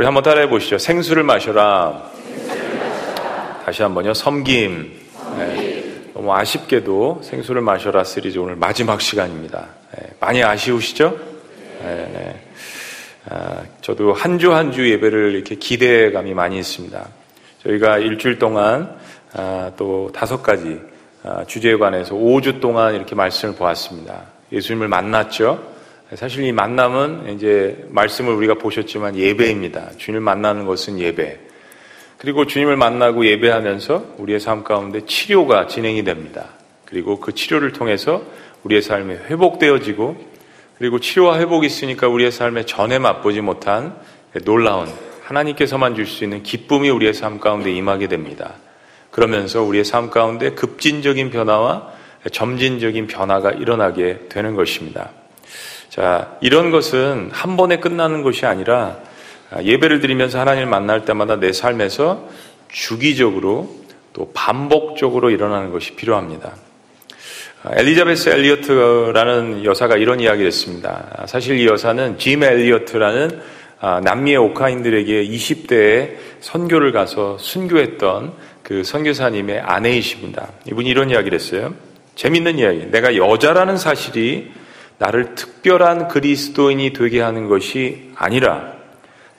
우리 한번 따라해 보시죠. 생수를 마셔라. 다시 한번요. 섬김. 네. 너무 아쉽게도 생수를 마셔라 시리즈 오늘 마지막 시간입니다. 네. 많이 아쉬우시죠? 네, 네. 아, 저도 한 주 한 주 예배를 이렇게 기대감이 많이 있습니다. 저희가 일주일 동안 아, 또 다섯 가지 아, 주제에 관해서 5주 동안 이렇게 말씀을 보았습니다. 예수님을 만났죠. 사실 이 만남은 이제 말씀을 우리가 보셨지만 예배입니다. 주님을 만나는 것은 예배. 그리고 주님을 만나고 예배하면서 우리의 삶 가운데 치료가 진행이 됩니다. 그리고 그 치료를 통해서 우리의 삶이 회복되어지고 그리고 치료와 회복이 있으니까 우리의 삶에 전에 맛보지 못한 놀라운 하나님께서만 줄 수 있는 기쁨이 우리의 삶 가운데 임하게 됩니다. 그러면서 우리의 삶 가운데 급진적인 변화와 점진적인 변화가 일어나게 되는 것입니다. 자, 이런 것은 한 번에 끝나는 것이 아니라 예배를 드리면서 하나님을 만날 때마다 내 삶에서 주기적으로 또 반복적으로 일어나는 것이 필요합니다. 엘리자베스 엘리어트라는 여사가 이런 이야기를 했습니다. 사실 이 여사는 짐 엘리어트라는 남미의 오카인들에게 20대에 선교를 가서 순교했던 그 선교사님의 아내이십니다. 이분이 이런 이야기를 했어요. 재밌는 이야기. 내가 여자라는 사실이 나를 특별한 그리스도인이 되게 하는 것이 아니라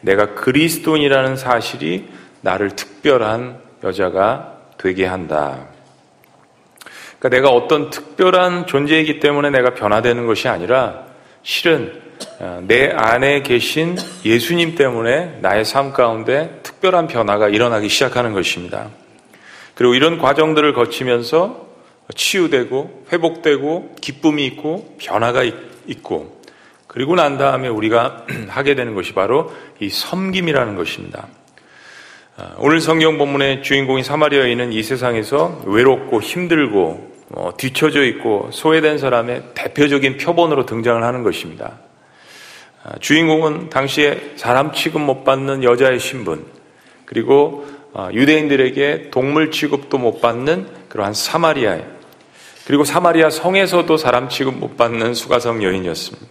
내가 그리스도인이라는 사실이 나를 특별한 여자가 되게 한다. 그러니까 내가 어떤 특별한 존재이기 때문에 내가 변화되는 것이 아니라 실은 어, 내 안에 계신 예수님 때문에 나의 삶 가운데 특별한 변화가 일어나기 시작하는 것입니다. 그리고 이런 과정들을 거치면서 치유되고 회복되고 기쁨이 있고 변화가 있고 그리고 난 다음에 우리가 하게 되는 것이 바로 이 섬김이라는 것입니다. 아, 오늘 성경 본문의 주인공인 사마리아 인은 이 세상에서 외롭고 힘들고 어, 뒤처져 있고 소외된 사람의 대표적인 표본으로 등장을 하는 것입니다. 아, 주인공은 당시에 사람 취급 못 받는 여자의 신분, 그리고 어, 유대인들에게 동물 취급도 못 받는 그러한 사마리아 그리고 사마리아 성에서도 사람 취급 못 받는 수가성 여인이었습니다.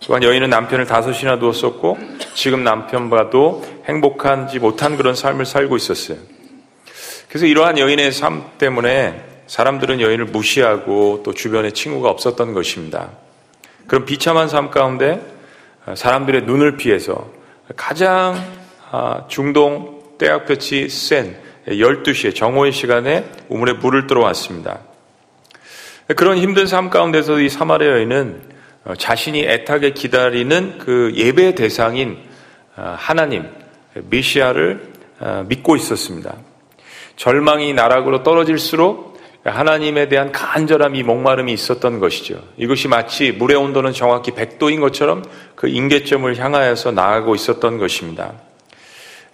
또한 여인은 남편을 다섯이나 두었었고 지금 남편과도 행복하지 못한 그런 삶을 살고 있었어요. 그래서 이러한 여인의 삶 때문에 사람들은 여인을 무시하고 또 주변에 친구가 없었던 것입니다. 그런 비참한 삶 가운데 사람들의 눈을 피해서 가장 아, 중동 때학볕이 센 12시에 정오의 시간에 우물에 물을 들어왔습니다. 그런 힘든 삶 가운데서 이 사마리아 여인은 어, 자신이 애타게 기다리는 그 예배 대상인 어, 하나님, 메시아를 어, 믿고 있었습니다. 절망이 나락으로 떨어질수록 하나님에 대한 간절함이 목마름이 있었던 것이죠. 이것이 마치 물의 온도는 정확히 100도인 것처럼 그 임계점을 향하여서 나아가고 있었던 것입니다.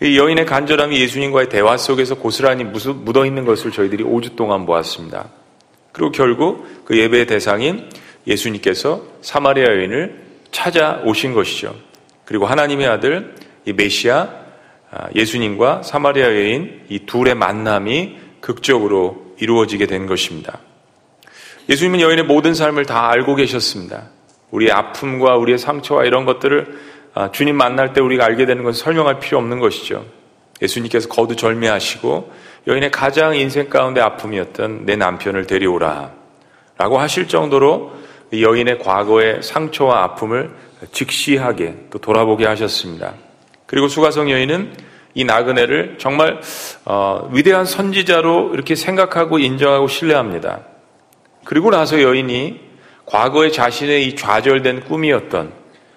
이 여인의 간절함이 예수님과의 대화 속에서 고스란히 묻어 있는 것을 저희들이 5주 동안 보았습니다. 그리고 결국 그 예배의 대상인 예수님께서 사마리아 여인을 찾아오신 것이죠. 그리고 하나님의 아들 이 메시아 아, 예수님과 사마리아 여인 이 둘의 만남이 극적으로 이루어지게 된 것입니다. 예수님은 여인의 모든 삶을 다 알고 계셨습니다. 우리의 아픔과 우리의 상처와 이런 것들을 아, 주님 만날 때 우리가 알게 되는 것은 설명할 필요 없는 것이죠. 예수님께서 거두 절미하시고 여인의 가장 인생 가운데 아픔이었던 내 남편을 데려오라 라고 하실 정도로 여인의 과거의 상처와 아픔을 직시하게 또 돌아보게 하셨습니다. 그리고 수가성 여인은 이 나그네를 정말 어, 위대한 선지자로 이렇게 생각하고 인정하고 신뢰합니다. 그리고 나서 여인이 과거의 자신의 이 좌절된 꿈이었던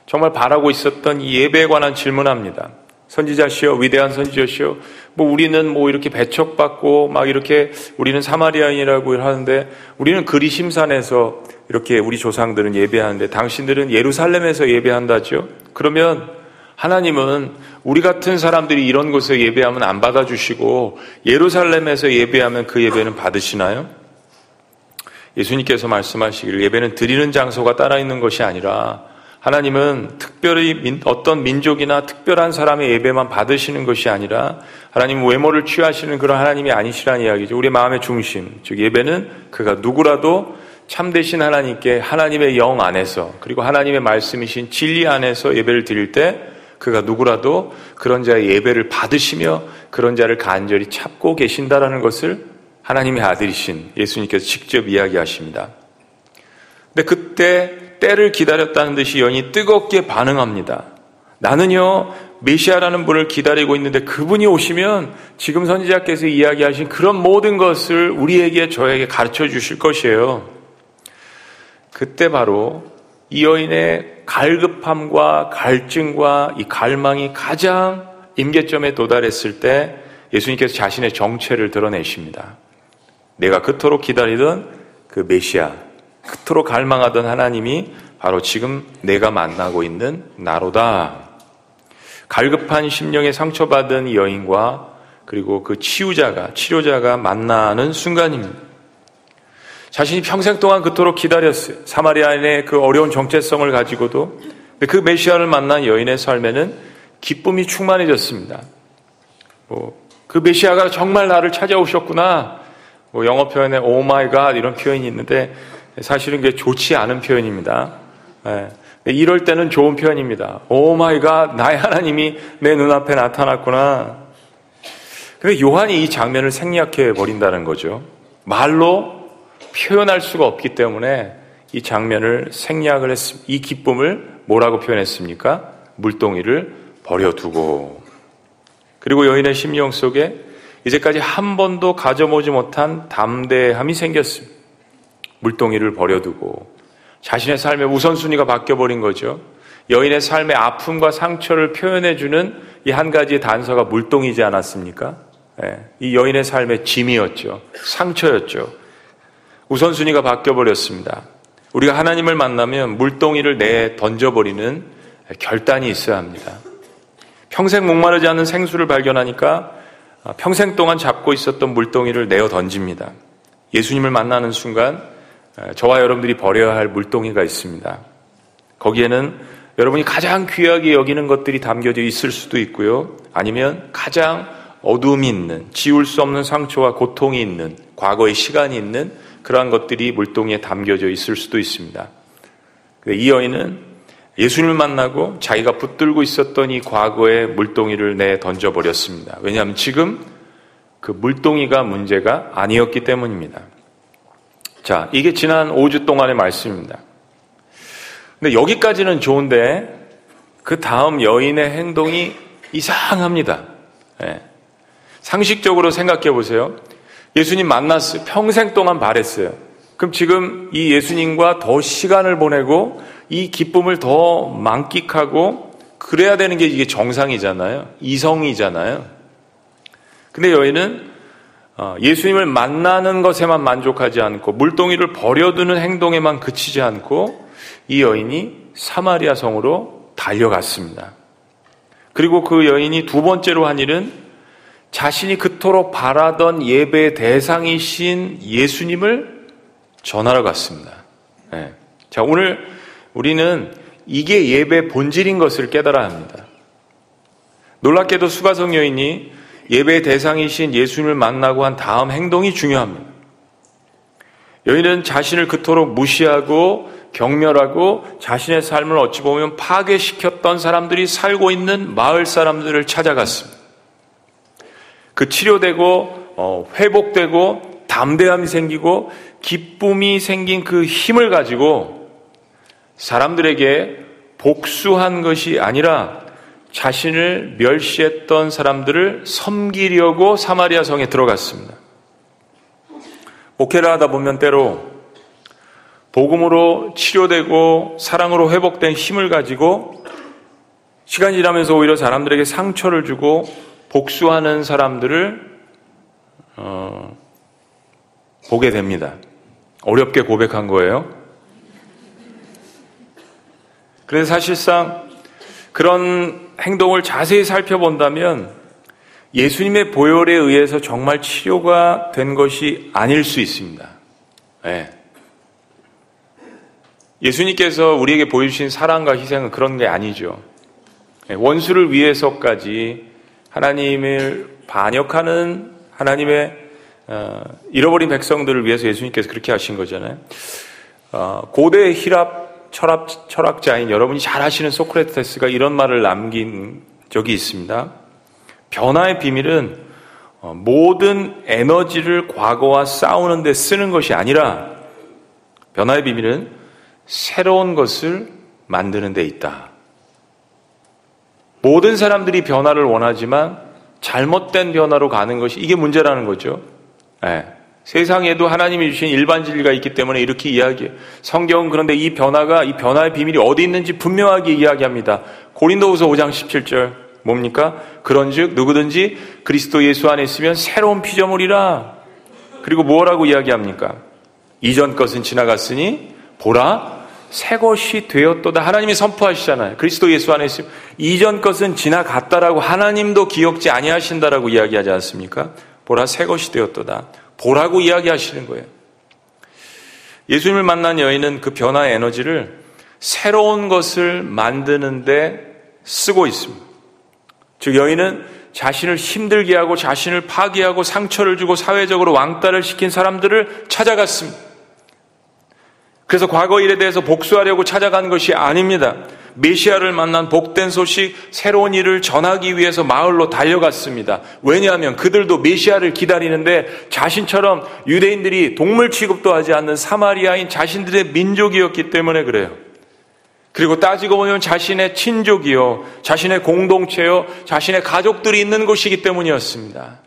정말 바라고 있었던 이 예배에 관한 질문합니다. 선지자시여, 위대한 선지자시여, 뭐 우리는 뭐 이렇게 배척받고 막 이렇게 우리는 사마리아인이라고 하는데 우리는 그리 심산에서 이렇게 우리 조상들은 예배하는데 당신들은 예루살렘에서 예배한다죠? 그러면 하나님은 우리 같은 사람들이 이런 곳에 예배하면 안 받아주시고 예루살렘에서 예배하면 그 예배는 받으시나요? 예수님께서 말씀하시길 예배는 드리는 장소가 따라 있는 것이 아니라 하나님은 특별히 어떤 민족이나 특별한 사람의 예배만 받으시는 것이 아니라 하나님 외모를 취하시는 그런 하나님이 아니시라는 이야기죠. 우리 마음의 중심, 즉 예배는 그가 누구라도 참되신 하나님께 하나님의 영 안에서 그리고 하나님의 말씀이신 진리 안에서 예배를 드릴 때 그가 누구라도 그런 자의 예배를 받으시며 그런 자를 간절히 찾고 계신다라는 것을 하나님의 아들이신 예수님께서 직접 이야기하십니다. 근데 그때 때를 기다렸다는 듯이 여인이 뜨겁게 반응합니다. 나는요, 메시아라는 분을 기다리고 있는데 그분이 오시면 지금 선지자께서 이야기하신 그런 모든 것을 우리에게 저에게 가르쳐 주실 것이에요. 그때 바로 이 여인의 갈급함과 갈증과 이 갈망이 가장 임계점에 도달했을 때 예수님께서 자신의 정체를 드러내십니다. 내가 그토록 기다리던 그 메시아, 그토록 갈망하던 하나님이 바로 지금 내가 만나고 있는 나로다. 갈급한 심령에 상처받은 여인과 그리고 그 치유자가, 치료자가 만나는 순간입니다. 자신이 평생 동안 그토록 기다렸어요. 사마리아인의 그 어려운 정체성을 가지고도. 그 메시아를 만난 여인의 삶에는 기쁨이 충만해졌습니다. 뭐, 그 메시아가 정말 나를 찾아오셨구나. 뭐 영어 표현에 oh my God 이런 표현이 있는데 사실은 그게 좋지 않은 표현입니다. 네. 이럴 때는 좋은 표현입니다. Oh my God 나의 하나님이 내 눈앞에 나타났구나. 근데 요한이 이 장면을 생략해 버린다는 거죠. 말로 표현할 수가 없기 때문에 이 장면을 생략을 했습니다. 이 기쁨을 뭐라고 표현했습니까? 물동이를 버려두고. 그리고 여인의 심령 속에 이제까지 한 번도 가져보지 못한 담대함이 생겼습니다. 물동이를 버려두고 자신의 삶의 우선순위가 바뀌어버린 거죠. 여인의 삶의 아픔과 상처를 표현해주는 이 한 가지의 단서가 물동이지 않았습니까? 네. 이 여인의 삶의 짐이었죠. 상처였죠. 우선순위가 바뀌어버렸습니다. 우리가 하나님을 만나면 물동이를 내 던져버리는 결단이 있어야 합니다. 평생 목마르지 않는 생수를 발견하니까 평생 동안 잡고 있었던 물동이를 내어 던집니다. 예수님을 만나는 순간 저와 여러분들이 버려야 할 물동이가 있습니다. 거기에는 여러분이 가장 귀하게 여기는 것들이 담겨져 있을 수도 있고요. 아니면 가장 어둠이 있는, 지울 수 없는 상처와 고통이 있는, 과거의 시간이 있는 그러한 것들이 물동이에 담겨져 있을 수도 있습니다. 이 여인은 예수님을 만나고 자기가 붙들고 있었던 이 과거의 물동이를 내 던져버렸습니다. 왜냐하면 지금 그 물동이가 문제가 아니었기 때문입니다. 자, 이게 지난 5주 동안의 말씀입니다. 근데 여기까지는 좋은데 그 다음 여인의 행동이 이상합니다. 네. 상식적으로 생각해 보세요. 예수님 만났어요. 평생 동안 바랬어요. 그럼 지금 이 예수님과 더 시간을 보내고 이 기쁨을 더 만끽하고 그래야 되는 게 이게 정상이잖아요. 이성이잖아요. 근데 여인은 어, 예수님을 만나는 것에만 만족하지 않고 물동이를 버려두는 행동에만 그치지 않고 이 여인이 사마리아 성으로 달려갔습니다. 그리고 그 여인이 두 번째로 한 일은 자신이 그토록 바라던 예배의 대상이신 예수님을 전하러 갔습니다. 네. 자, 오늘 우리는 이게 예배 본질인 것을 깨달아야 합니다. 놀랍게도 수가성 여인이 예배 대상이신 예수님을 만나고 한 다음 행동이 중요합니다. 여인은 자신을 그토록 무시하고 경멸하고 자신의 삶을 어찌 보면 파괴시켰던 사람들이 살고 있는 마을 사람들을 찾아갔습니다. 그 치료되고 어, 회복되고 담대함이 생기고 기쁨이 생긴 그 힘을 가지고 사람들에게 복수한 것이 아니라 자신을 멸시했던 사람들을 섬기려고 사마리아 성에 들어갔습니다. 목회를 하다 보면 때로 복음으로 치료되고 사랑으로 회복된 힘을 가지고 시간이 지나면서 오히려 사람들에게 상처를 주고 복수하는 사람들을 어, 보게 됩니다. 어렵게 고백한 거예요. 그래서 사실상 그런 행동을 자세히 살펴본다면 예수님의 보혈에 의해서 정말 치료가 된 것이 아닐 수 있습니다. 네. 예수님께서 우리에게 보여주신 사랑과 희생은 그런 게 아니죠. 네. 원수를 위해서까지 하나님을 반역하는 하나님의 어, 잃어버린 백성들을 위해서 예수님께서 그렇게 하신 거잖아요. 어, 고대 히랍 철학, 철학자인 여러분이 잘 아시는 소크라테스가 이런 말을 남긴 적이 있습니다. 변화의 비밀은 어, 모든 에너지를 과거와 싸우는 데 쓰는 것이 아니라 변화의 비밀은 새로운 것을 만드는 데 있다. 모든 사람들이 변화를 원하지만 잘못된 변화로 가는 것이 이게 문제라는 거죠. 네. 세상에도 하나님이 주신 일반 진리가 있기 때문에 이렇게 이야기해요. 성경은 그런데 이 변화가, 이 변화의 비밀이 어디 있는지 분명하게 이야기합니다. 고린도후서 5장 17절. 뭡니까? 그런 즉 누구든지 그리스도 예수 안에 있으면 새로운 피조물이라. 그리고 뭐라고 이야기합니까? 이전 것은 지나갔으니 보라 새 것이 되었도다. 하나님이 선포하시잖아요. 그리스도 예수 안에 있으면 이전 것은 지나갔다라고 하나님도 기억지 아니하신다라고 이야기하지 않습니까? 보라 새 것이 되었도다. 보라고 이야기하시는 거예요. 예수님을 만난 여인은 그 변화의 에너지를 새로운 것을 만드는데 쓰고 있습니다. 즉, 여인은 자신을 힘들게 하고 자신을 파괴하고 상처를 주고 사회적으로 왕따를 시킨 사람들을 찾아갔습니다. 그래서 과거 일에 대해서 복수하려고 찾아간 것이 아닙니다. 메시아를 만난 복된 소식, 새로운 일을 전하기 위해서 마을로 달려갔습니다. 왜냐하면 그들도 메시아를 기다리는데 자신처럼 유대인들이 동물 취급도 하지 않는 사마리아인 자신들의 민족이었기 때문에 그래요. 그리고 따지고 보면 자신의 친족이요, 자신의 공동체요, 자신의 가족들이 있는 곳이기 때문이었습니다.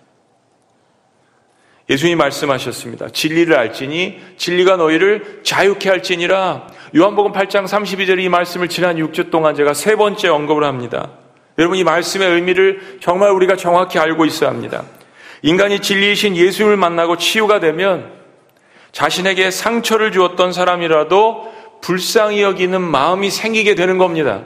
예수님이 말씀하셨습니다. 진리를 알지니 진리가 너희를 자유케 할지니라. 요한복음 8장 32절 이 말씀을 지난 6주 동안 제가 세 번째 언급을 합니다. 여러분 이 말씀의 의미를 정말 우리가 정확히 알고 있어야 합니다. 인간이 진리이신 예수님을 만나고 치유가 되면 자신에게 상처를 주었던 사람이라도 불쌍히 여기는 마음이 생기게 되는 겁니다.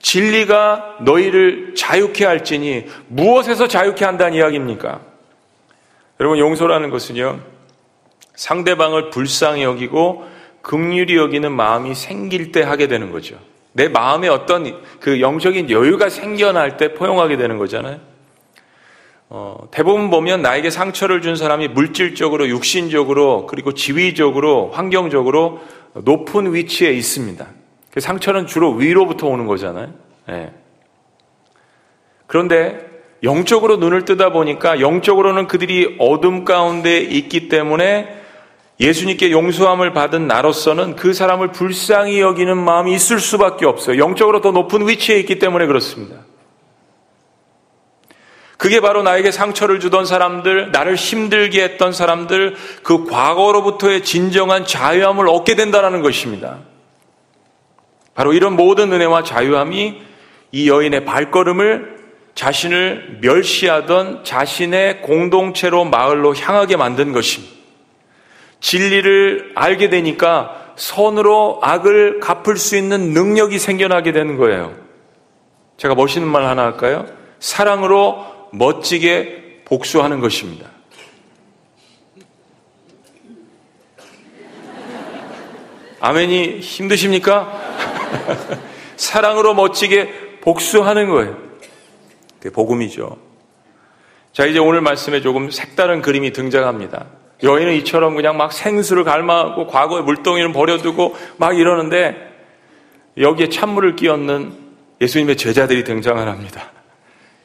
진리가 너희를 자유케 할지니 무엇에서 자유케 한다는 이야기입니까? 여러분 용서라는 것은요 상대방을 불쌍히 여기고 극률이 여기는 마음이 생길 때 하게 되는 거죠. 내 마음에 어떤 그 영적인 여유가 생겨날 때 포용하게 되는 거잖아요. 어, 대부분 보면 나에게 상처를 준 사람이 물질적으로, 육신적으로, 그리고 지위적으로, 환경적으로 높은 위치에 있습니다. 그 상처는 주로 위로부터 오는 거잖아요. 네. 그런데 영적으로 눈을 뜨다 보니까 영적으로는 그들이 어둠 가운데 있기 때문에 예수님께 용서함을 받은 나로서는 그 사람을 불쌍히 여기는 마음이 있을 수밖에 없어요. 영적으로 더 높은 위치에 있기 때문에 그렇습니다. 그게 바로 나에게 상처를 주던 사람들, 나를 힘들게 했던 사람들, 그 과거로부터의 진정한 자유함을 얻게 된다는 것입니다. 바로 이런 모든 은혜와 자유함이 이 여인의 발걸음을 자신을 멸시하던 자신의 공동체로 마을로 향하게 만든 것입니다. 진리를 알게 되니까 선으로 악을 갚을 수 있는 능력이 생겨나게 되는 거예요. 제가 멋있는 말 하나 할까요? 사랑으로 멋지게 복수하는 것입니다. 아멘이 힘드십니까? 사랑으로 멋지게 복수하는 거예요. 그게 복음이죠. 자, 이제 오늘 말씀에 조금 색다른 그림이 등장합니다. 여인은 이처럼 그냥 막 생수를 갈망하고 과거의 물동이를 버려두고 막 이러는데 여기에 찬물을 끼얹는 예수님의 제자들이 등장을 합니다.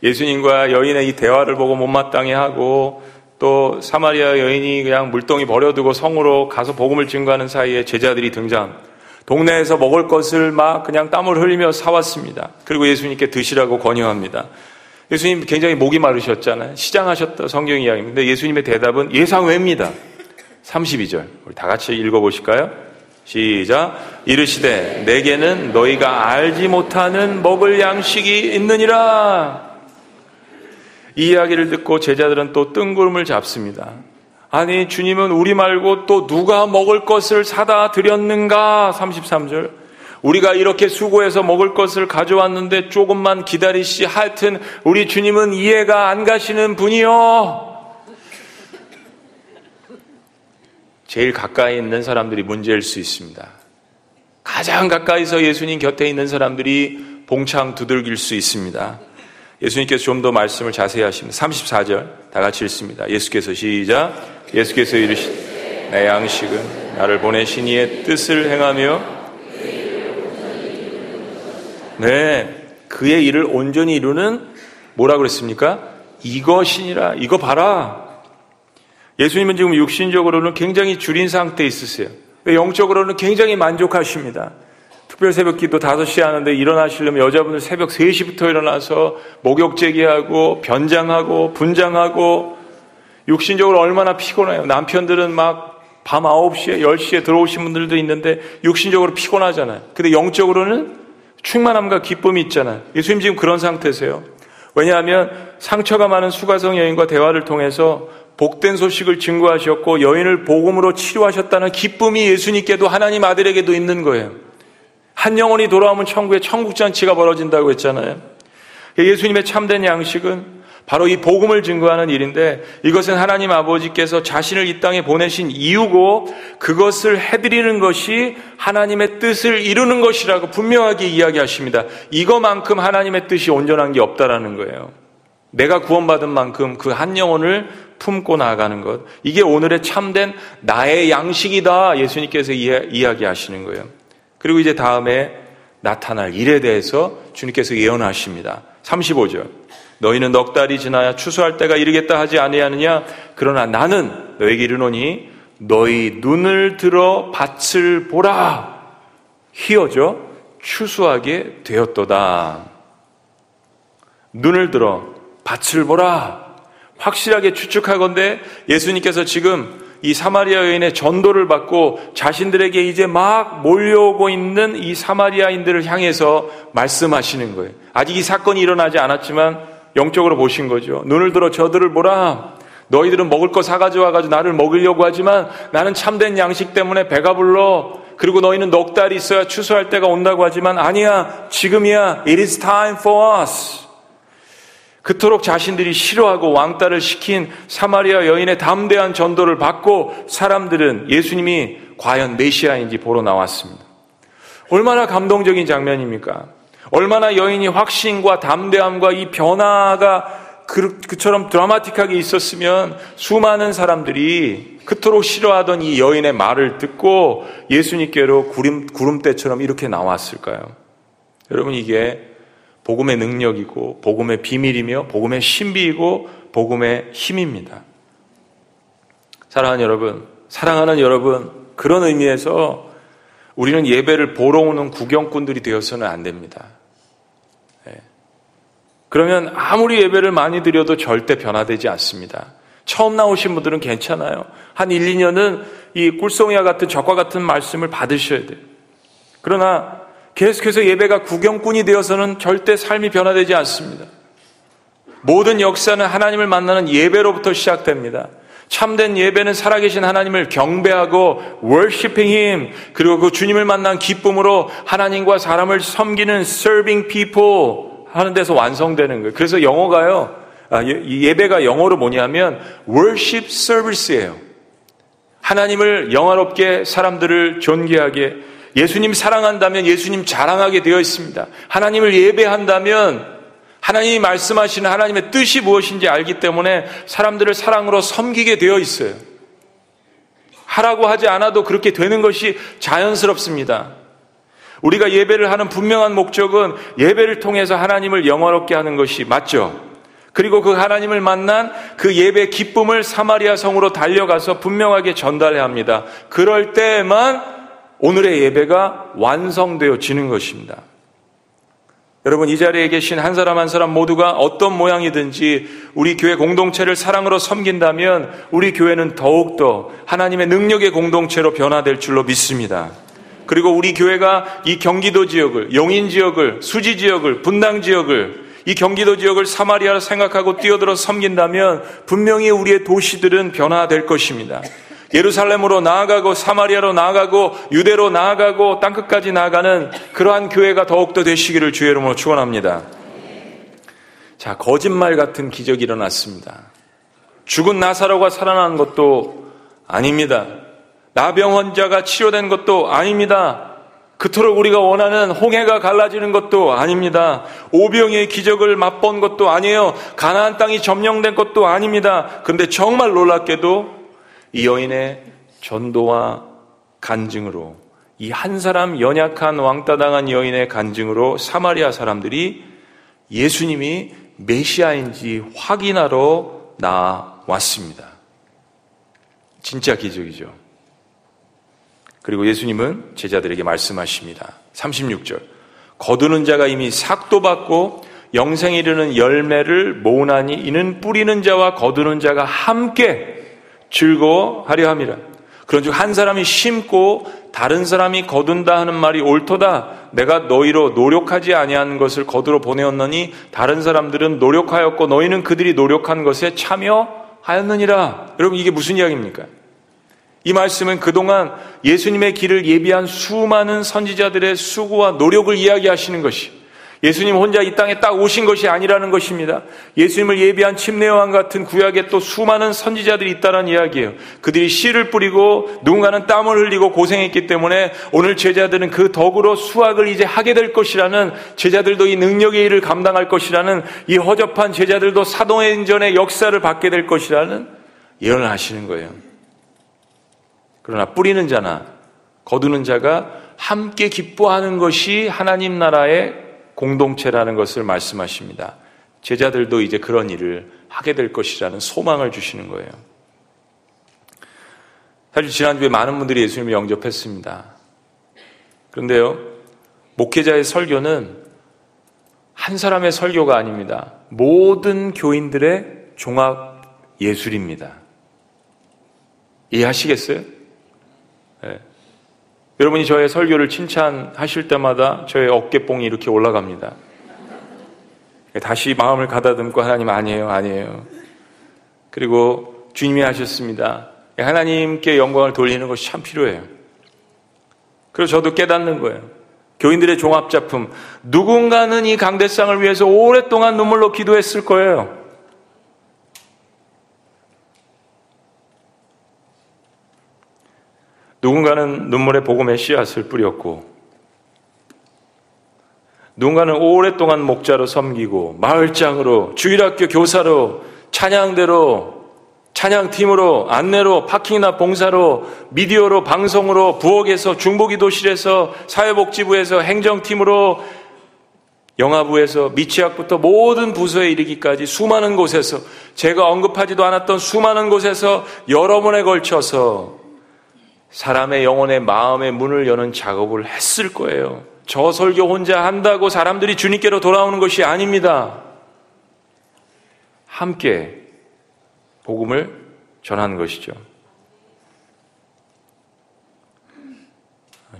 예수님과 여인의 이 대화를 보고 못마땅해 하고 또 사마리아 여인이 그냥 물동이 버려두고 성으로 가서 복음을 증거하는 사이에 제자들이 등장. 동네에서 먹을 것을 막 그냥 땀을 흘리며 사왔습니다. 그리고 예수님께 드시라고 권유합니다. 예수님 굉장히 목이 마르셨잖아요. 시장하셨다 성경 이야기입니다. 예수님의 대답은 예상 외입니다. 32절. 우리 다 같이 읽어보실까요? 시작. 이르시되 내게는 너희가 알지 못하는 먹을 양식이 있느니라. 이 이야기를 듣고 제자들은 또 뜬구름을 잡습니다. 아니 주님은 우리 말고 또 누가 먹을 것을 사다 드렸는가? 33절. 우리가 이렇게 수고해서 먹을 것을 가져왔는데 조금만 기다리시. 하여튼 우리 주님은 이해가 안 가시는 분이요. 제일 가까이 있는 사람들이 문제일 수 있습니다. 가장 가까이서 예수님 곁에 있는 사람들이 봉창 두들길 수 있습니다. 예수님께서 좀 더 말씀을 자세히 하십니다. 34절 다 같이 읽습니다. 예수께서 시작 예수께서 이르시되 내 양식은 나를 보내신 이의 뜻을 행하며 네, 그의 일을 온전히 이루는 뭐라 그랬습니까? 이것이니라. 이거 봐라. 예수님은 지금 육신적으로는 굉장히 줄인 상태에 있으세요. 영적으로는 굉장히 만족하십니다. 특별 새벽 기도 5시에 하는데 일어나시려면 여자분들 새벽 3시부터 일어나서 목욕 제기하고 변장하고 분장하고 육신적으로 얼마나 피곤해요. 남편들은 막 밤 9시에 10시에 들어오신 분들도 있는데 육신적으로 피곤하잖아요. 근데 영적으로는 충만함과 기쁨이 있잖아요. 예수님 지금 그런 상태세요. 왜냐하면 상처가 많은 수가성 여인과 대화를 통해서 복된 소식을 증거하셨고 여인을 복음으로 치료하셨다는 기쁨이 예수님께도 하나님 아들에게도 있는 거예요. 한 영혼이 돌아오면 천국에 천국잔치가 벌어진다고 했잖아요. 예수님의 참된 양식은 바로 이 복음을 증거하는 일인데 이것은 하나님 아버지께서 자신을 이 땅에 보내신 이유고 그것을 해드리는 것이 하나님의 뜻을 이루는 것이라고 분명하게 이야기하십니다. 이거만큼 하나님의 뜻이 온전한 게 없다라는 거예요. 내가 구원받은 만큼 그 한 영혼을 품고 나아가는 것. 이게 오늘의 참된 나의 양식이다. 예수님께서 이야기하시는 거예요. 그리고 이제 다음에 나타날 일에 대해서 주님께서 예언하십니다. 35절. 너희는 넉 달이 지나야 추수할 때가 이르겠다 하지 아니하느냐? 그러나 나는 너에게 이르노니 너희 눈을 들어 밭을 보라. 희어져 추수하게 되었도다. 눈을 들어 밭을 보라. 확실하게 추측하건대 예수님께서 지금 이 사마리아 여인의 전도를 받고 자신들에게 이제 막 몰려오고 있는 이 사마리아인들을 향해서 말씀하시는 거예요. 아직 이 사건이 일어나지 않았지만 영적으로 보신 거죠. 눈을 들어 저들을 보라. 너희들은 먹을 거 사가지고 와가지고 나를 먹으려고 하지만 나는 참된 양식 때문에 배가 불러. 그리고 너희는 넉 달이 있어야 추수할 때가 온다고 하지만 아니야. 지금이야. It is time for us. 그토록 자신들이 싫어하고 왕따를 시킨 사마리아 여인의 담대한 전도를 받고 사람들은 예수님이 과연 메시아인지 보러 나왔습니다. 얼마나 감동적인 장면입니까? 얼마나 여인이 확신과 담대함과 이 변화가 그, 그처럼 드라마틱하게 있었으면 수많은 사람들이 그토록 싫어하던 이 여인의 말을 듣고 예수님께로 구름, 구름대처럼 이렇게 나왔을까요? 여러분 이게 복음의 능력이고 복음의 비밀이며 복음의 신비이고 복음의 힘입니다. 사랑하는 여러분, 사랑하는 여러분, 그런 의미에서 우리는 예배를 보러 오는 구경꾼들이 되어서는 안 됩니다. 네. 그러면 아무리 예배를 많이 드려도 절대 변화되지 않습니다. 처음 나오신 분들은 괜찮아요. 한 1, 2년은 이 꿀송이와 같은 적과 같은 말씀을 받으셔야 돼요. 그러나 계속해서 예배가 구경꾼이 되어서는 절대 삶이 변화되지 않습니다. 모든 역사는 하나님을 만나는 예배로부터 시작됩니다. 참된 예배는 살아계신 하나님을 경배하고 worshiping him 그리고 그 주님을 만난 기쁨으로 하나님과 사람을 섬기는 serving people 하는 데서 완성되는 거예요. 그래서 영어가요. 아, 예배가 영어로 뭐냐면 worship service예요. 하나님을 영화롭게 사람들을 존귀하게 예수님 사랑한다면 예수님 자랑하게 되어 있습니다. 하나님을 예배한다면 하나님이 말씀하시는 하나님의 뜻이 무엇인지 알기 때문에 사람들을 사랑으로 섬기게 되어 있어요. 하라고 하지 않아도 그렇게 되는 것이 자연스럽습니다. 우리가 예배를 하는 분명한 목적은 예배를 통해서 하나님을 영화롭게 하는 것이 맞죠. 그리고 그 하나님을 만난 그 예배 기쁨을 사마리아 성으로 달려가서 분명하게 전달해야 합니다. 그럴 때만 오늘의 예배가 완성되어지는 것입니다. 여러분, 이 자리에 계신 한 사람 한 사람 모두가 어떤 모양이든지 우리 교회 공동체를 사랑으로 섬긴다면 우리 교회는 더욱더 하나님의 능력의 공동체로 변화될 줄로 믿습니다. 그리고 우리 교회가 이 경기도 지역을, 용인 지역을, 수지 지역을, 분당 지역을, 이 경기도 지역을 사마리아로 생각하고 뛰어들어 섬긴다면 분명히 우리의 도시들은 변화될 것입니다. 예루살렘으로 나아가고 사마리아로 나아가고 유대로 나아가고 땅끝까지 나아가는 그러한 교회가 더욱더 되시기를 주의 이름으로 축원합니다. 자, 거짓말 같은 기적이 일어났습니다. 죽은 나사로가 살아난 것도 아닙니다. 나병 환자가 치료된 것도 아닙니다. 그토록 우리가 원하는 홍해가 갈라지는 것도 아닙니다. 오병의 기적을 맛본 것도 아니에요. 가나안 땅이 점령된 것도 아닙니다. 그런데 정말 놀랍게도 이 여인의 전도와 간증으로 이 한 사람 연약한 왕따당한 여인의 간증으로 사마리아 사람들이 예수님이 메시아인지 확인하러 나왔습니다. 진짜 기적이죠. 그리고 예수님은 제자들에게 말씀하십니다. 36절. 거두는 자가 이미 삭도 받고 영생 이르는 열매를 모으나니 이는 뿌리는 자와 거두는 자가 함께 즐거워하려 함이라. 그런즉 한 사람이 심고 다른 사람이 거둔다 하는 말이 옳도다. 내가 너희로 노력하지 아니한 것을 거두러 보내었느니 다른 사람들은 노력하였고 너희는 그들이 노력한 것에 참여하였느니라. 여러분 이게 무슨 이야기입니까? 이 말씀은 그동안 예수님의 길을 예비한 수많은 선지자들의 수고와 노력을 이야기하시는 것이 예수님 혼자 이 땅에 딱 오신 것이 아니라는 것입니다. 예수님을 예비한 침례왕 같은 구약에 또 수많은 선지자들이 있다는 이야기예요. 그들이 씨를 뿌리고 누군가는 땀을 흘리고 고생했기 때문에 오늘 제자들은 그 덕으로 수학을 이제 하게 될 것이라는 제자들도 이 능력의 일을 감당할 것이라는 이 허접한 제자들도 사도행전의 역사를 받게 될 것이라는 예언을 하시는 거예요. 그러나 뿌리는 자나 거두는 자가 함께 기뻐하는 것이 하나님 나라의 공동체라는 것을 말씀하십니다. 제자들도 이제 그런 일을 하게 될 것이라는 소망을 주시는 거예요. 사실 지난주에 많은 분들이 예수님을 영접했습니다. 그런데요, 목회자의 설교는 한 사람의 설교가 아닙니다. 모든 교인들의 종합 예술입니다. 이해하시겠어요? 네. 여러분이 저의 설교를 칭찬하실 때마다 저의 어깨뽕이 이렇게 올라갑니다. 다시 마음을 가다듬고 하나님 아니에요, 아니에요. 그리고 주님이 하셨습니다. 하나님께 영광을 돌리는 것이 참 필요해요. 그래서 저도 깨닫는 거예요. 교인들의 종합작품. 누군가는 이 강대상을 위해서 오랫동안 눈물로 기도했을 거예요. 누군가는 눈물의 복음의 씨앗을 뿌렸고, 누군가는 오랫동안 목자로 섬기고, 마을장으로, 주일학교 교사로, 찬양대로, 찬양팀으로, 안내로, 파킹이나 봉사로, 미디어로, 방송으로, 부엌에서, 중보기도실에서, 사회복지부에서, 행정팀으로, 영화부에서 미취학부터 모든 부서에 이르기까지 수많은 곳에서 제가 언급하지도 않았던 수많은 곳에서 여러 번에 걸쳐서 사람의 영혼의 마음의 문을 여는 작업을 했을 거예요. 저 설교 혼자 한다고 사람들이 주님께로 돌아오는 것이 아닙니다. 함께 복음을 전하는 것이죠.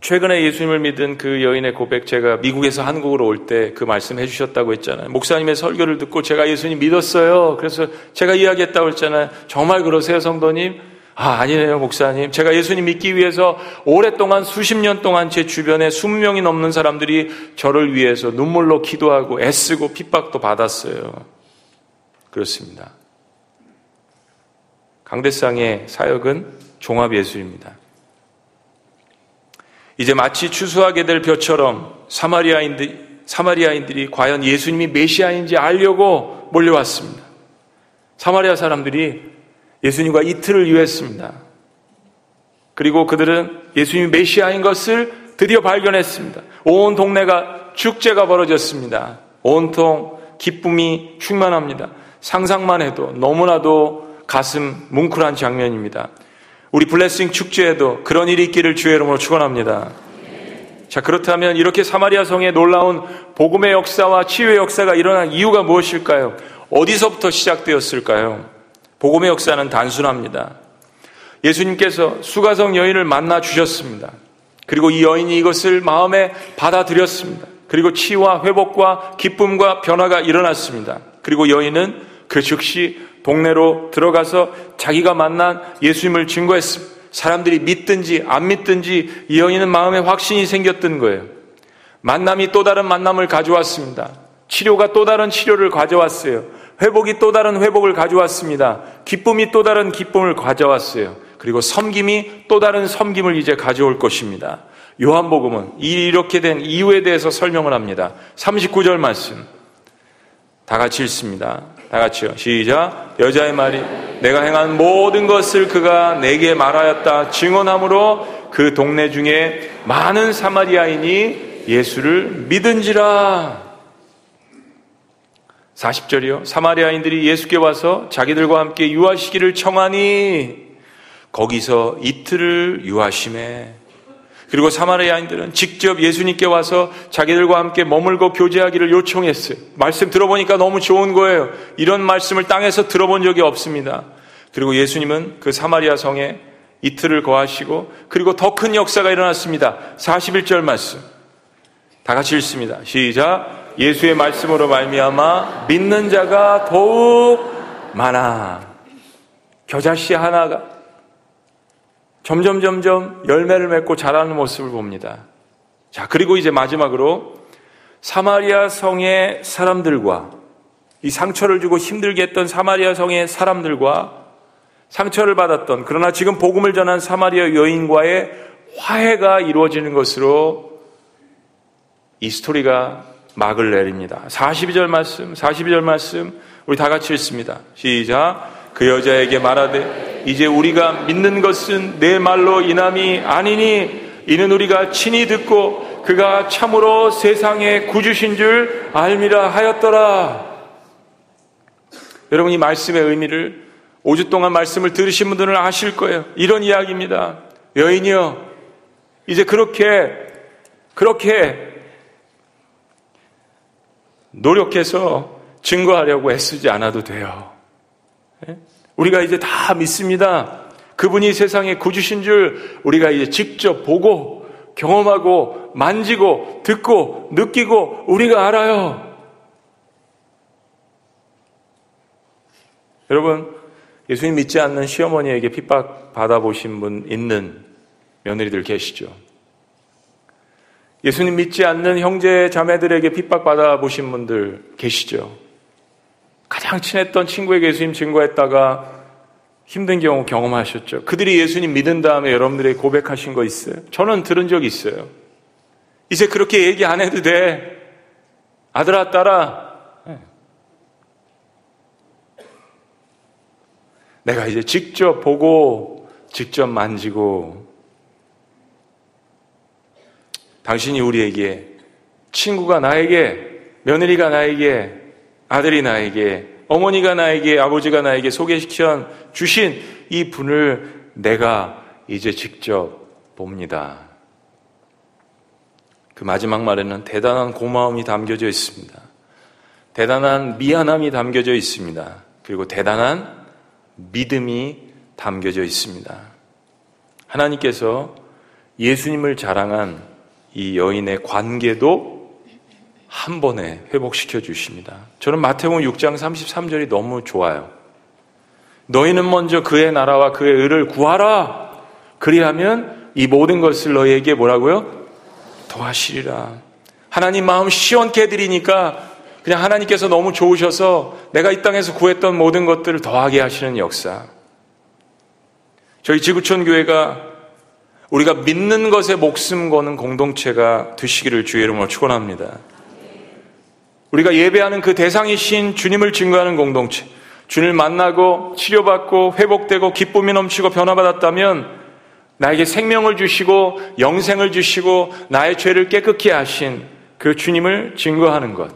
최근에 예수님을 믿은 그 여인의 고백 제가 미국에서 한국으로 올 때 그 말씀 해주셨다고 했잖아요. 목사님의 설교를 듣고 제가 예수님 믿었어요. 그래서 제가 이야기했다고 했잖아요. 정말 그러세요, 성도님? 아, 아니네요, 목사님. 제가 예수님 믿기 위해서 오랫동안 수십 년 동안 제 주변에 20명이 넘는 사람들이 저를 위해서 눈물로 기도하고 애쓰고 핍박도 받았어요. 그렇습니다. 강대상의 사역은 종합 예수입니다. 이제 마치 추수하게 될 벼처럼 사마리아인들, 사마리아인들이 과연 예수님이 메시아인지 알려고 몰려왔습니다. 사마리아 사람들이 예수님과 이틀을 유했습니다. 그리고 그들은 예수님이 메시아인 것을 드디어 발견했습니다. 온 동네가 축제가 벌어졌습니다. 온통 기쁨이 충만합니다. 상상만 해도 너무나도 가슴 뭉클한 장면입니다. 우리 블레싱 축제에도 그런 일이 있기를 주의 이름으로 축원합니다. 자, 그렇다면 이렇게 사마리아 성에 놀라운 복음의 역사와 치유의 역사가 일어난 이유가 무엇일까요? 어디서부터 시작되었을까요? 복음의 역사는 단순합니다. 예수님께서 수가성 여인을 만나 주셨습니다. 그리고 이 여인이 이것을 마음에 받아들였습니다. 그리고 치유와 회복과 기쁨과 변화가 일어났습니다. 그리고 여인은 그 즉시 동네로 들어가서 자기가 만난 예수님을 증거했습니다. 사람들이 믿든지 안 믿든지 이 여인은 마음에 확신이 생겼던 거예요. 만남이 또 다른 만남을 가져왔습니다. 치료가 또 다른 치료를 가져왔어요. 회복이 또 다른 회복을 가져왔습니다. 기쁨이 또 다른 기쁨을 가져왔어요. 그리고 섬김이 또 다른 섬김을 이제 가져올 것입니다. 요한복음은 이렇게 된 이유에 대해서 설명을 합니다. 39절 말씀. 다 같이 읽습니다. 다 같이요. 시작. 여자의 말이 내가 행한 모든 것을 그가 내게 말하였다. 증언함으로 그 동네 중에 많은 사마리아인이 예수를 믿은지라. 40절이요. 사마리아인들이 예수께 와서 자기들과 함께 유하시기를 청하니 거기서 이틀을 유하심에 그리고 사마리아인들은 직접 예수님께 와서 자기들과 함께 머물고 교제하기를 요청했어요. 말씀 들어보니까 너무 좋은 거예요. 이런 말씀을 땅에서 들어본 적이 없습니다. 그리고 예수님은 그 사마리아 성에 이틀을 거하시고 그리고 더 큰 역사가 일어났습니다. 41절 말씀. 다 같이 읽습니다. 시작. 예수의 말씀으로 말미암아 믿는 자가 더욱 많아. 겨자씨 하나가 점점 점점 열매를 맺고 자라는 모습을 봅니다. 자, 그리고 이제 마지막으로 사마리아 성의 사람들과 이 상처를 주고 힘들게 했던 사마리아 성의 사람들과 상처를 받았던 그러나 지금 복음을 전한 사마리아 여인과의 화해가 이루어지는 것으로 이 스토리가 막을 내립니다. 42절 말씀, 42절 말씀 우리 다 같이 읽습니다. 시작. 그 여자에게 말하되 이제 우리가 믿는 것은 내 말로 인함이 아니니 이는 우리가 친히 듣고 그가 참으로 세상의 구주신 줄 알미라 하였더라. 여러분 이 말씀의 의미를 5주 동안 말씀을 들으신 분들은 아실 거예요. 이런 이야기입니다. 여인이요. 이제 그렇게 그렇게 노력해서 증거하려고 애쓰지 않아도 돼요. 예? 우리가 이제 다 믿습니다. 그분이 세상에 구주신 줄 우리가 이제 직접 보고 경험하고 만지고 듣고 느끼고 우리가 알아요. 여러분, 예수님 믿지 않는 시어머니에게 핍박 받아보신 분 있는 며느리들 계시죠? 예수님 믿지 않는 형제 자매들에게 핍박 받아 보신 분들 계시죠? 가장 친했던 친구에게 예수님 증거했다가 힘든 경우 경험하셨죠. 그들이 예수님 믿은 다음에 여러분들에게 고백하신 거 있어요? 저는 들은 적이 있어요. 이제 그렇게 얘기 안 해도 돼. 아들아, 딸아. 네. 내가 이제 직접 보고, 직접 만지고, 당신이 우리에게, 친구가 나에게, 며느리가 나에게, 아들이 나에게, 어머니가 나에게, 아버지가 나에게 소개시켜 주신 이 분을 내가 이제 직접 봅니다. 그 마지막 말에는 대단한 고마움이 담겨져 있습니다. 대단한 미안함이 담겨져 있습니다. 그리고 대단한 믿음이 담겨져 있습니다. 하나님께서 예수님을 자랑한 이 여인의 관계도 한 번에 회복시켜 주십니다. 저는 마태복음 6장 33절이 너무 좋아요. 너희는 먼저 그의 나라와 그의 의를 구하라. 그리하면 이 모든 것을 너희에게 뭐라고요? 더하시리라. 하나님 마음 시원케 해드리니까 그냥 하나님께서 너무 좋으셔서 내가 이 땅에서 구했던 모든 것들을 더하게 하시는 역사. 저희 지구촌 교회가 우리가 믿는 것에 목숨 거는 공동체가 되시기를 주의 이름으로 축원합니다. 우리가 예배하는 그 대상이신 주님을 증거하는 공동체, 주님을 만나고 치료받고 회복되고 기쁨이 넘치고 변화받았다면 나에게 생명을 주시고 영생을 주시고 나의 죄를 깨끗게 하신 그 주님을 증거하는 것.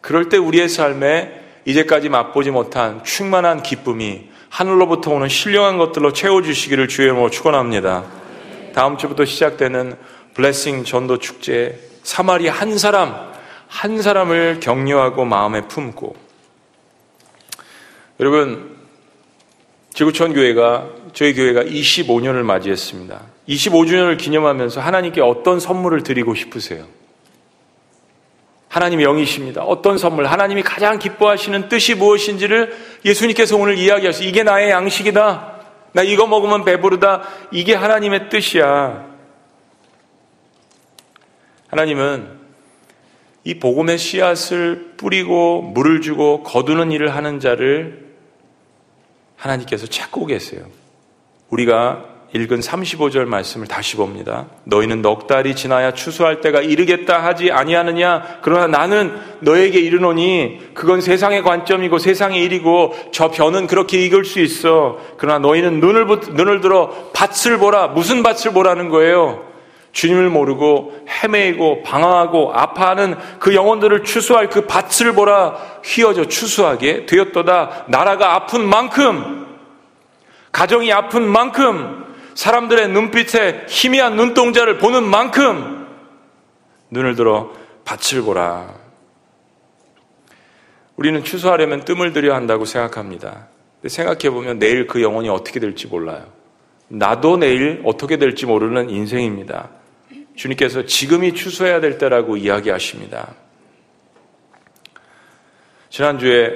그럴 때 우리의 삶에 이제까지 맛보지 못한 충만한 기쁨이 하늘로부터 오는 신령한 것들로 채워주시기를 주의 이름으로 축원합니다. 다음 주부터 시작되는 블레싱 전도 축제 사마리 한 사람 한 사람을 격려하고 마음에 품고 여러분 지구촌 교회가 저희 교회가 25년을 맞이했습니다. 25주년을 기념하면서 하나님께 어떤 선물을 드리고 싶으세요? 하나님 영이십니다. 어떤 선물, 하나님이 가장 기뻐하시는 뜻이 무엇인지를 예수님께서 오늘 이야기하세요. 이게 나의 양식이다. 나 이거 먹으면 배부르다. 이게 하나님의 뜻이야. 하나님은 이 복음의 씨앗을 뿌리고 물을 주고 거두는 일을 하는 자를 하나님께서 찾고 계세요. 우리가 읽은 35절 말씀을 다시 봅니다. 너희는 넉 달이 지나야 추수할 때가 이르겠다 하지 아니하느냐? 그러나 나는 너에게 이르노니 그건 세상의 관점이고 세상의 일이고 저 변은 그렇게 익을 수 있어. 그러나 너희는 눈을 눈을 들어 밭을 보라. 무슨 밭을 보라는 거예요? 주님을 모르고 헤매이고 방황하고 아파하는 그 영혼들을 추수할 그 밭을 보라 휘어져 추수하게 되었도다. 나라가 아픈 만큼 가정이 아픈 만큼 사람들의 눈빛에 희미한 눈동자를 보는 만큼 눈을 들어 밭을 보라. 우리는 추수하려면 뜸을 들여야 한다고 생각합니다. 근데 생각해 보면 내일 그 영혼이 어떻게 될지 몰라요. 나도 내일 어떻게 될지 모르는 인생입니다. 주님께서 지금이 추수해야 될 때라고 이야기하십니다. 지난주에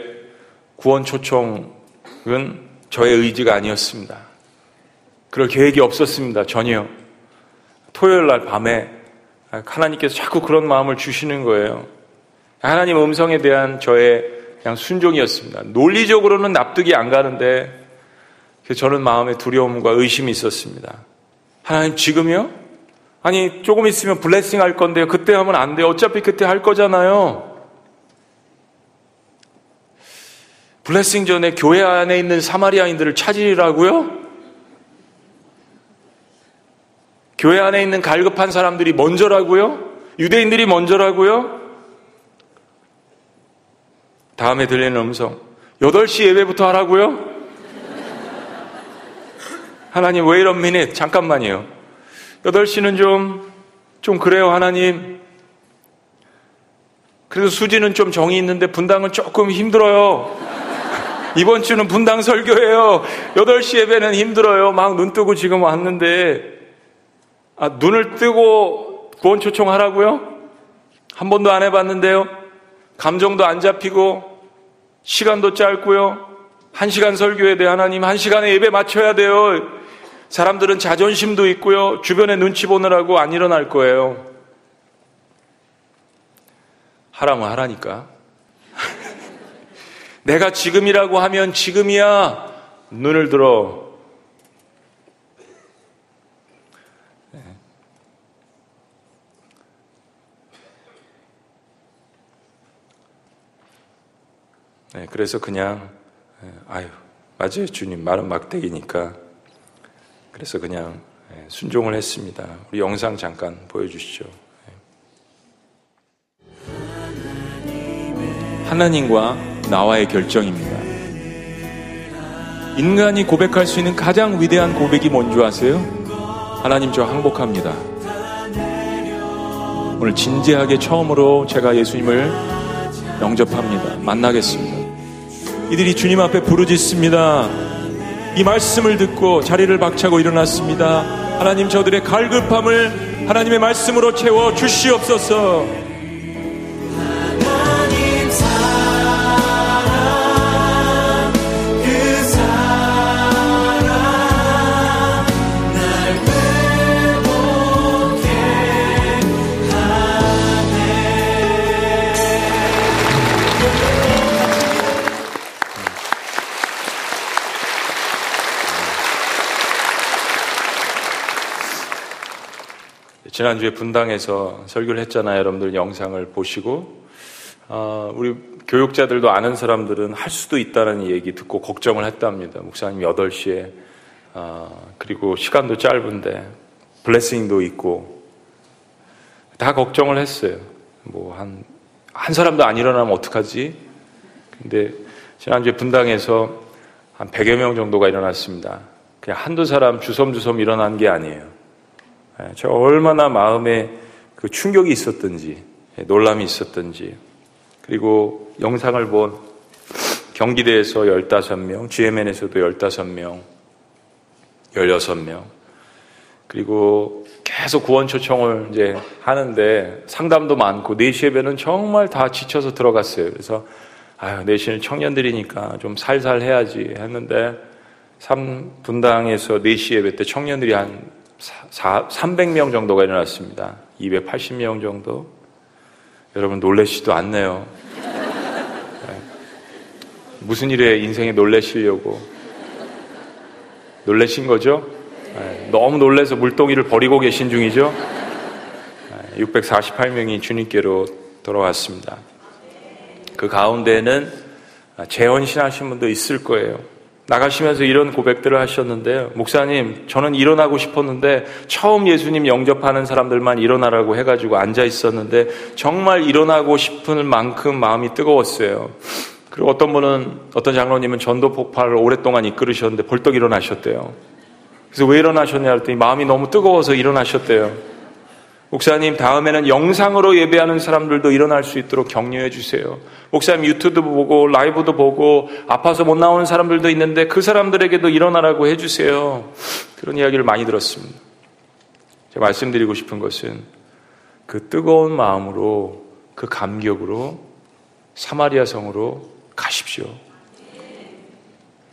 구원 초청은 저의 의지가 아니었습니다. 그럴 계획이 없었습니다. 전혀. 토요일 날 밤에 하나님께서 자꾸 그런 마음을 주시는 거예요. 하나님 음성에 대한 저의 그냥 순종이었습니다. 논리적으로는 납득이 안 가는데 저는 마음에 두려움과 의심이 있었습니다. 하나님 지금요? 아니, 조금 있으면 블레싱 할 건데요. 그때 하면 안 돼요. 어차피 그때 할 거잖아요. 블레싱 전에 교회 안에 있는 사마리아인들을 찾으리라고요? 교회 안에 있는 갈급한 사람들이 먼저라고요? 유대인들이 먼저라고요? 다음에 들리는 음성. 8시 예배부터 하라고요? 하나님, 왜 이런 미닛? 잠깐만요. 8시는 좀, 좀 그래요, 하나님. 그래서 수지는 좀 정이 있는데 분당은 조금 힘들어요. 이번 주는 분당 설교예요. 8시 예배는 힘들어요. 막 눈 뜨고 지금 왔는데, 아, 눈을 뜨고 구원 초청하라고요? 한 번도 안 해봤는데요. 감정도 안 잡히고, 시간도 짧고요. 한 시간 설교에 대해 하나님, 한 시간에 예배 맞춰야 돼요. 사람들은 자존심도 있고요. 주변에 눈치 보느라고 안 일어날 거예요. 하라면 하라니까. 내가 지금이라고 하면 지금이야. 눈을 들어. 네, 그래서 그냥, 네, 아유, 맞아요, 주님. 말은 막대기니까. 그래서 그냥 예, 순종을 했습니다. 우리 영상 잠깐 보여주시죠. 예. 하나님과 나와의 결정입니다. 인간이 고백할 수 있는 가장 위대한 고백이 뭔지 아세요? 하나님 저 항복합니다. 오늘 진지하게 처음으로 제가 예수님을 영접합니다. 만나겠습니다. 이들이 주님 앞에 부르짖습니다. 이 말씀을 듣고 자리를 박차고 일어났습니다. 하나님 저들의 갈급함을 하나님의 말씀으로 채워 주시옵소서. 지난주에 분당에서 설교를 했잖아요. 여러분들 영상을 보시고 어, 우리 교육자들도 아는 사람들은 할 수도 있다는 얘기 듣고 걱정을 했답니다. 목사님 8시에 어, 그리고 시간도 짧은데 블레싱도 있고 다 걱정을 했어요. 뭐 한 한 사람도 안 일어나면 어떡하지? 근데 지난주에 분당에서 한 100여 명 정도가 일어났습니다. 그냥 한두 사람 주섬주섬 일어난 게 아니에요. 예, 제가 얼마나 마음에 그 충격이 있었던지, 예, 놀람이 있었던지, 그리고 영상을 본 경기대에서 15명, GMN에서도 15명, 16명, 그리고 계속 구원 초청을 이제 하는데 상담도 많고 4시 예배는 정말 다 지쳐서 들어갔어요. 그래서 아유, 4시는 청년들이니까 좀 살살 해야지 했는데 3분당에서 4시 예배 때 청년들이 한 300명 정도가 일어났습니다. 280명 정도. 여러분 놀래시도 않네요. 네. 무슨 일에 인생에 놀래시려고 놀래신 거죠? 예, 너무 놀래서 물동이를 버리고 계신 중이죠. 648명이 예, 주님께로 돌아왔습니다. 그 가운데는 재혼신하신 분도 있을 거예요. 나가시면서 이런 고백들을 하셨는데요. 목사님, 저는 일어나고 싶었는데 처음 예수님 영접하는 사람들만 일어나라고 해가지고 앉아 있었는데 정말 일어나고 싶은 만큼 마음이 뜨거웠어요. 그리고 어떤 분은, 어떤 장로님은 전도 폭발을 오랫동안 이끌으셨는데 벌떡 일어나셨대요. 그래서 왜 일어나셨냐 했더니 마음이 너무 뜨거워서 일어나셨대요. 목사님, 다음에는 영상으로 예배하는 사람들도 일어날 수 있도록 격려해 주세요. 목사님, 유튜브 보고, 라이브도 보고, 아파서 못 나오는 사람들도 있는데 그 사람들에게도 일어나라고 해 주세요. 그런 이야기를 많이 들었습니다. 제가 말씀드리고 싶은 것은 그 뜨거운 마음으로, 그 감격으로 사마리아 성으로 가십시오.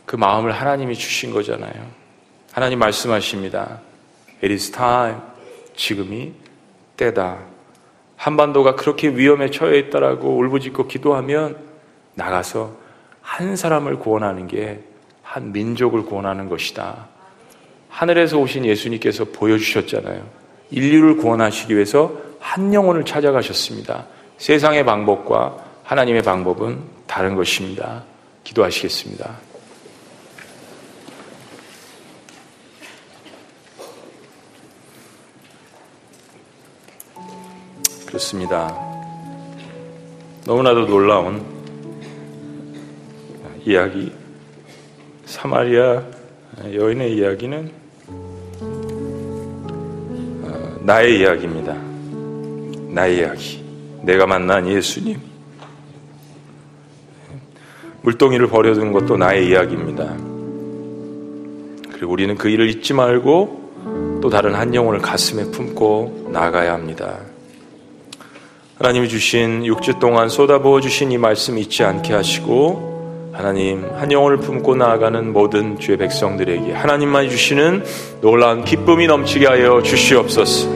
그 마음을 하나님이 주신 거잖아요. 하나님 말씀하십니다. It is time. 지금이 때다. 한반도가 그렇게 위험에 처해 있다라고 울부짖고 기도하면 나가서 한 사람을 구원하는 게 한 민족을 구원하는 것이다. 하늘에서 오신 예수님께서 보여주셨잖아요. 인류를 구원하시기 위해서 한 영혼을 찾아가셨습니다. 세상의 방법과 하나님의 방법은 다른 것입니다. 기도하시겠습니다. 그렇습니다. 너무나도 놀라운 이야기. 사마리아 여인의 이야기는 어, 나의 이야기입니다. 나의 이야기. 내가 만난 예수님. 물동이를 버려둔 것도 나의 이야기입니다. 그리고 우리는 그 일을 잊지 말고 또 다른 한 영혼을 가슴에 품고 나가야 합니다. 하나님이 주신 6주 동안 쏟아부어 주신 이 말씀 잊지 않게 하시고 하나님 한 영혼을 품고 나아가는 모든 주의 백성들에게 하나님만 주시는 놀라운 기쁨이 넘치게 하여 주시옵소서.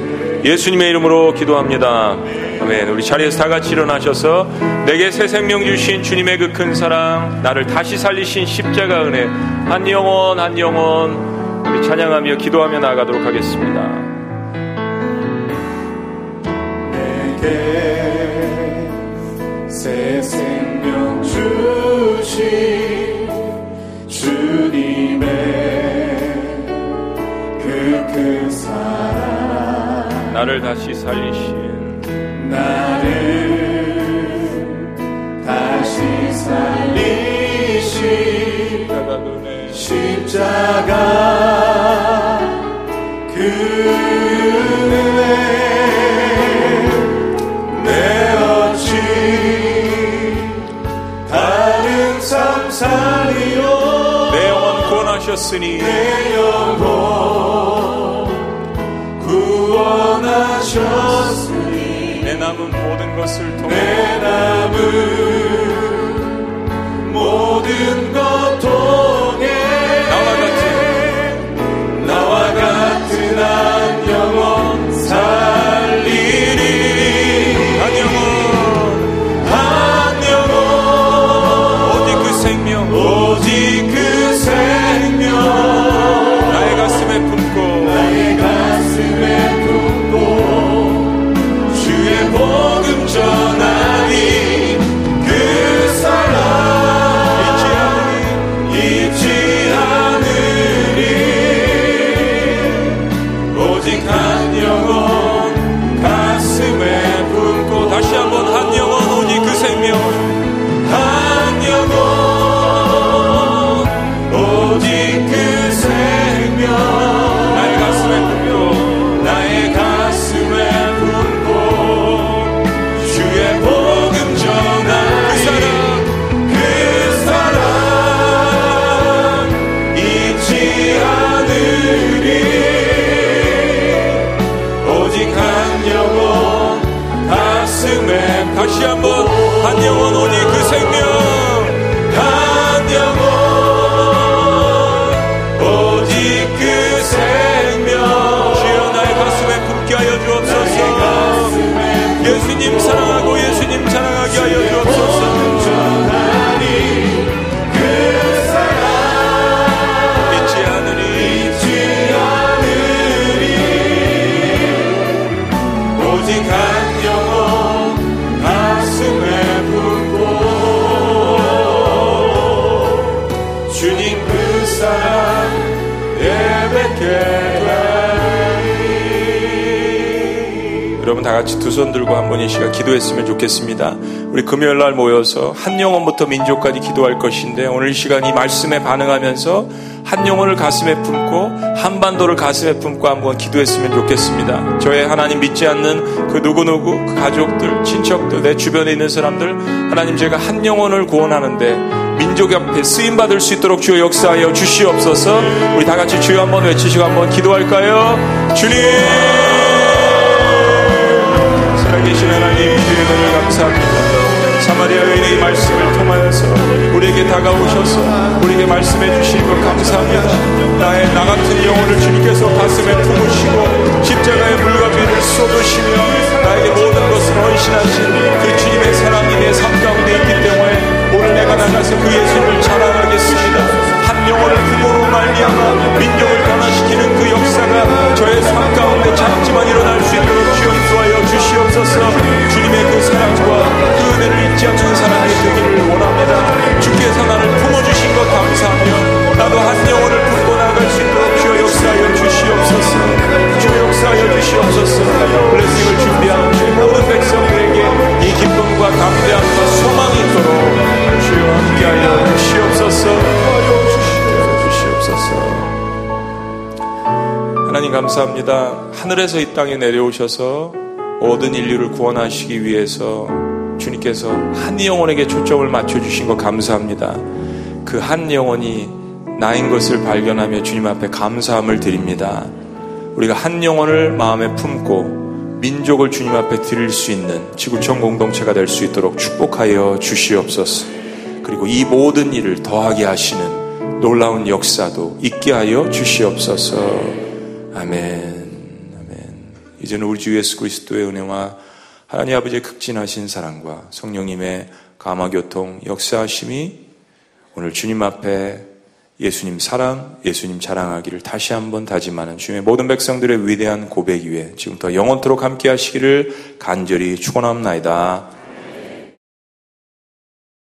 예수님의 이름으로 기도합니다. 아멘. 우리 자리에서 다 같이 일어나셔서 내게 새 생명 주신 주님의 그 큰 사랑, 나를 다시 살리신 십자가 은혜, 한 영혼 한 영혼 우리 찬양하며 기도하며 나아가도록 하겠습니다. 새 생명 주신 주님의 그큰 사랑. 나를 다시 살리신 나를 다시 살리신 십자가 구원하셨으니 내 영혼 구원하셨으니 내 남은 모든 것을 통해 내 남은 모든 것 통해 나와 같은 나와 같은 한 영혼 살리리. 한 영혼. 한 영혼. 오직 그 생명. 오직 그 여러분 다 같이 두 손 들고 한번 이 시간 기도했으면 좋겠습니다. 우리 금요일 날 모여서 한 영혼부터 민족까지 기도할 것인데 오늘 이 시간 이 말씀에 반응하면서 한 영혼을 가슴에 품고 한반도를 가슴에 품고 한번 기도했으면 좋겠습니다. 저의 하나님 믿지 않는 그 누구누구 그 가족들, 친척들, 내 주변에 있는 사람들 하나님 제가 한 영혼을 구원하는데 민족 앞에 쓰임 받을 수 있도록 주여 역사하여 주시옵소서. 우리 다 같이 주여 한번 외치시고 한번 기도할까요? 주님! 살아계신 하나님 은혜를 감사합니다. 사마리아 여인의 말씀을 통하여서 우리에게 다가오셔서 우리에게 말씀해 주신 것 감사합니다. 나의 나 같은 영혼을 주님께서 가슴에 품으시고 십자가의 물과 비를 쏟으시며 나에게 모든 것을 헌신하신 그 주님의 사랑이 내 삶 가운데 있기 때문에 오늘 내가 나가서 그 예수님을 자랑하겠습니다. 한 영혼을 부모로 말미암아 민족을 변화시키는 그 역사가 저의 삶 가운데 작지만 일어날 수 있도록 주여 인도하여 주시옵소서 감사합니다. 하늘에서 이 땅에 내려오셔서 모든 인류를 구원하시기 위해서 주님께서 한 영혼에게 초점을 맞춰주신 것 감사합니다. 그 한 영혼이 나인 것을 발견하며 주님 앞에 감사함을 드립니다. 우리가 한 영혼을 마음에 품고 민족을 주님 앞에 드릴 수 있는 지구촌 공동체가 될 수 있도록 축복하여 주시옵소서. 그리고 이 모든 일을 더하게 하시는 놀라운 역사도 있게 하여 주시옵소서. 아멘. 아멘. 이제는 우리 주 예수 그리스도의 은혜와 하나님 아버지의 극진하신 사랑과 성령님의 감화교통 역사하심이 오늘 주님 앞에 예수님 사랑, 예수님 자랑하기를 다시 한번 다짐하는 주님의 모든 백성들의 위대한 고백 위에 지금부터 영원토록 함께 하시기를 간절히 축원합니다.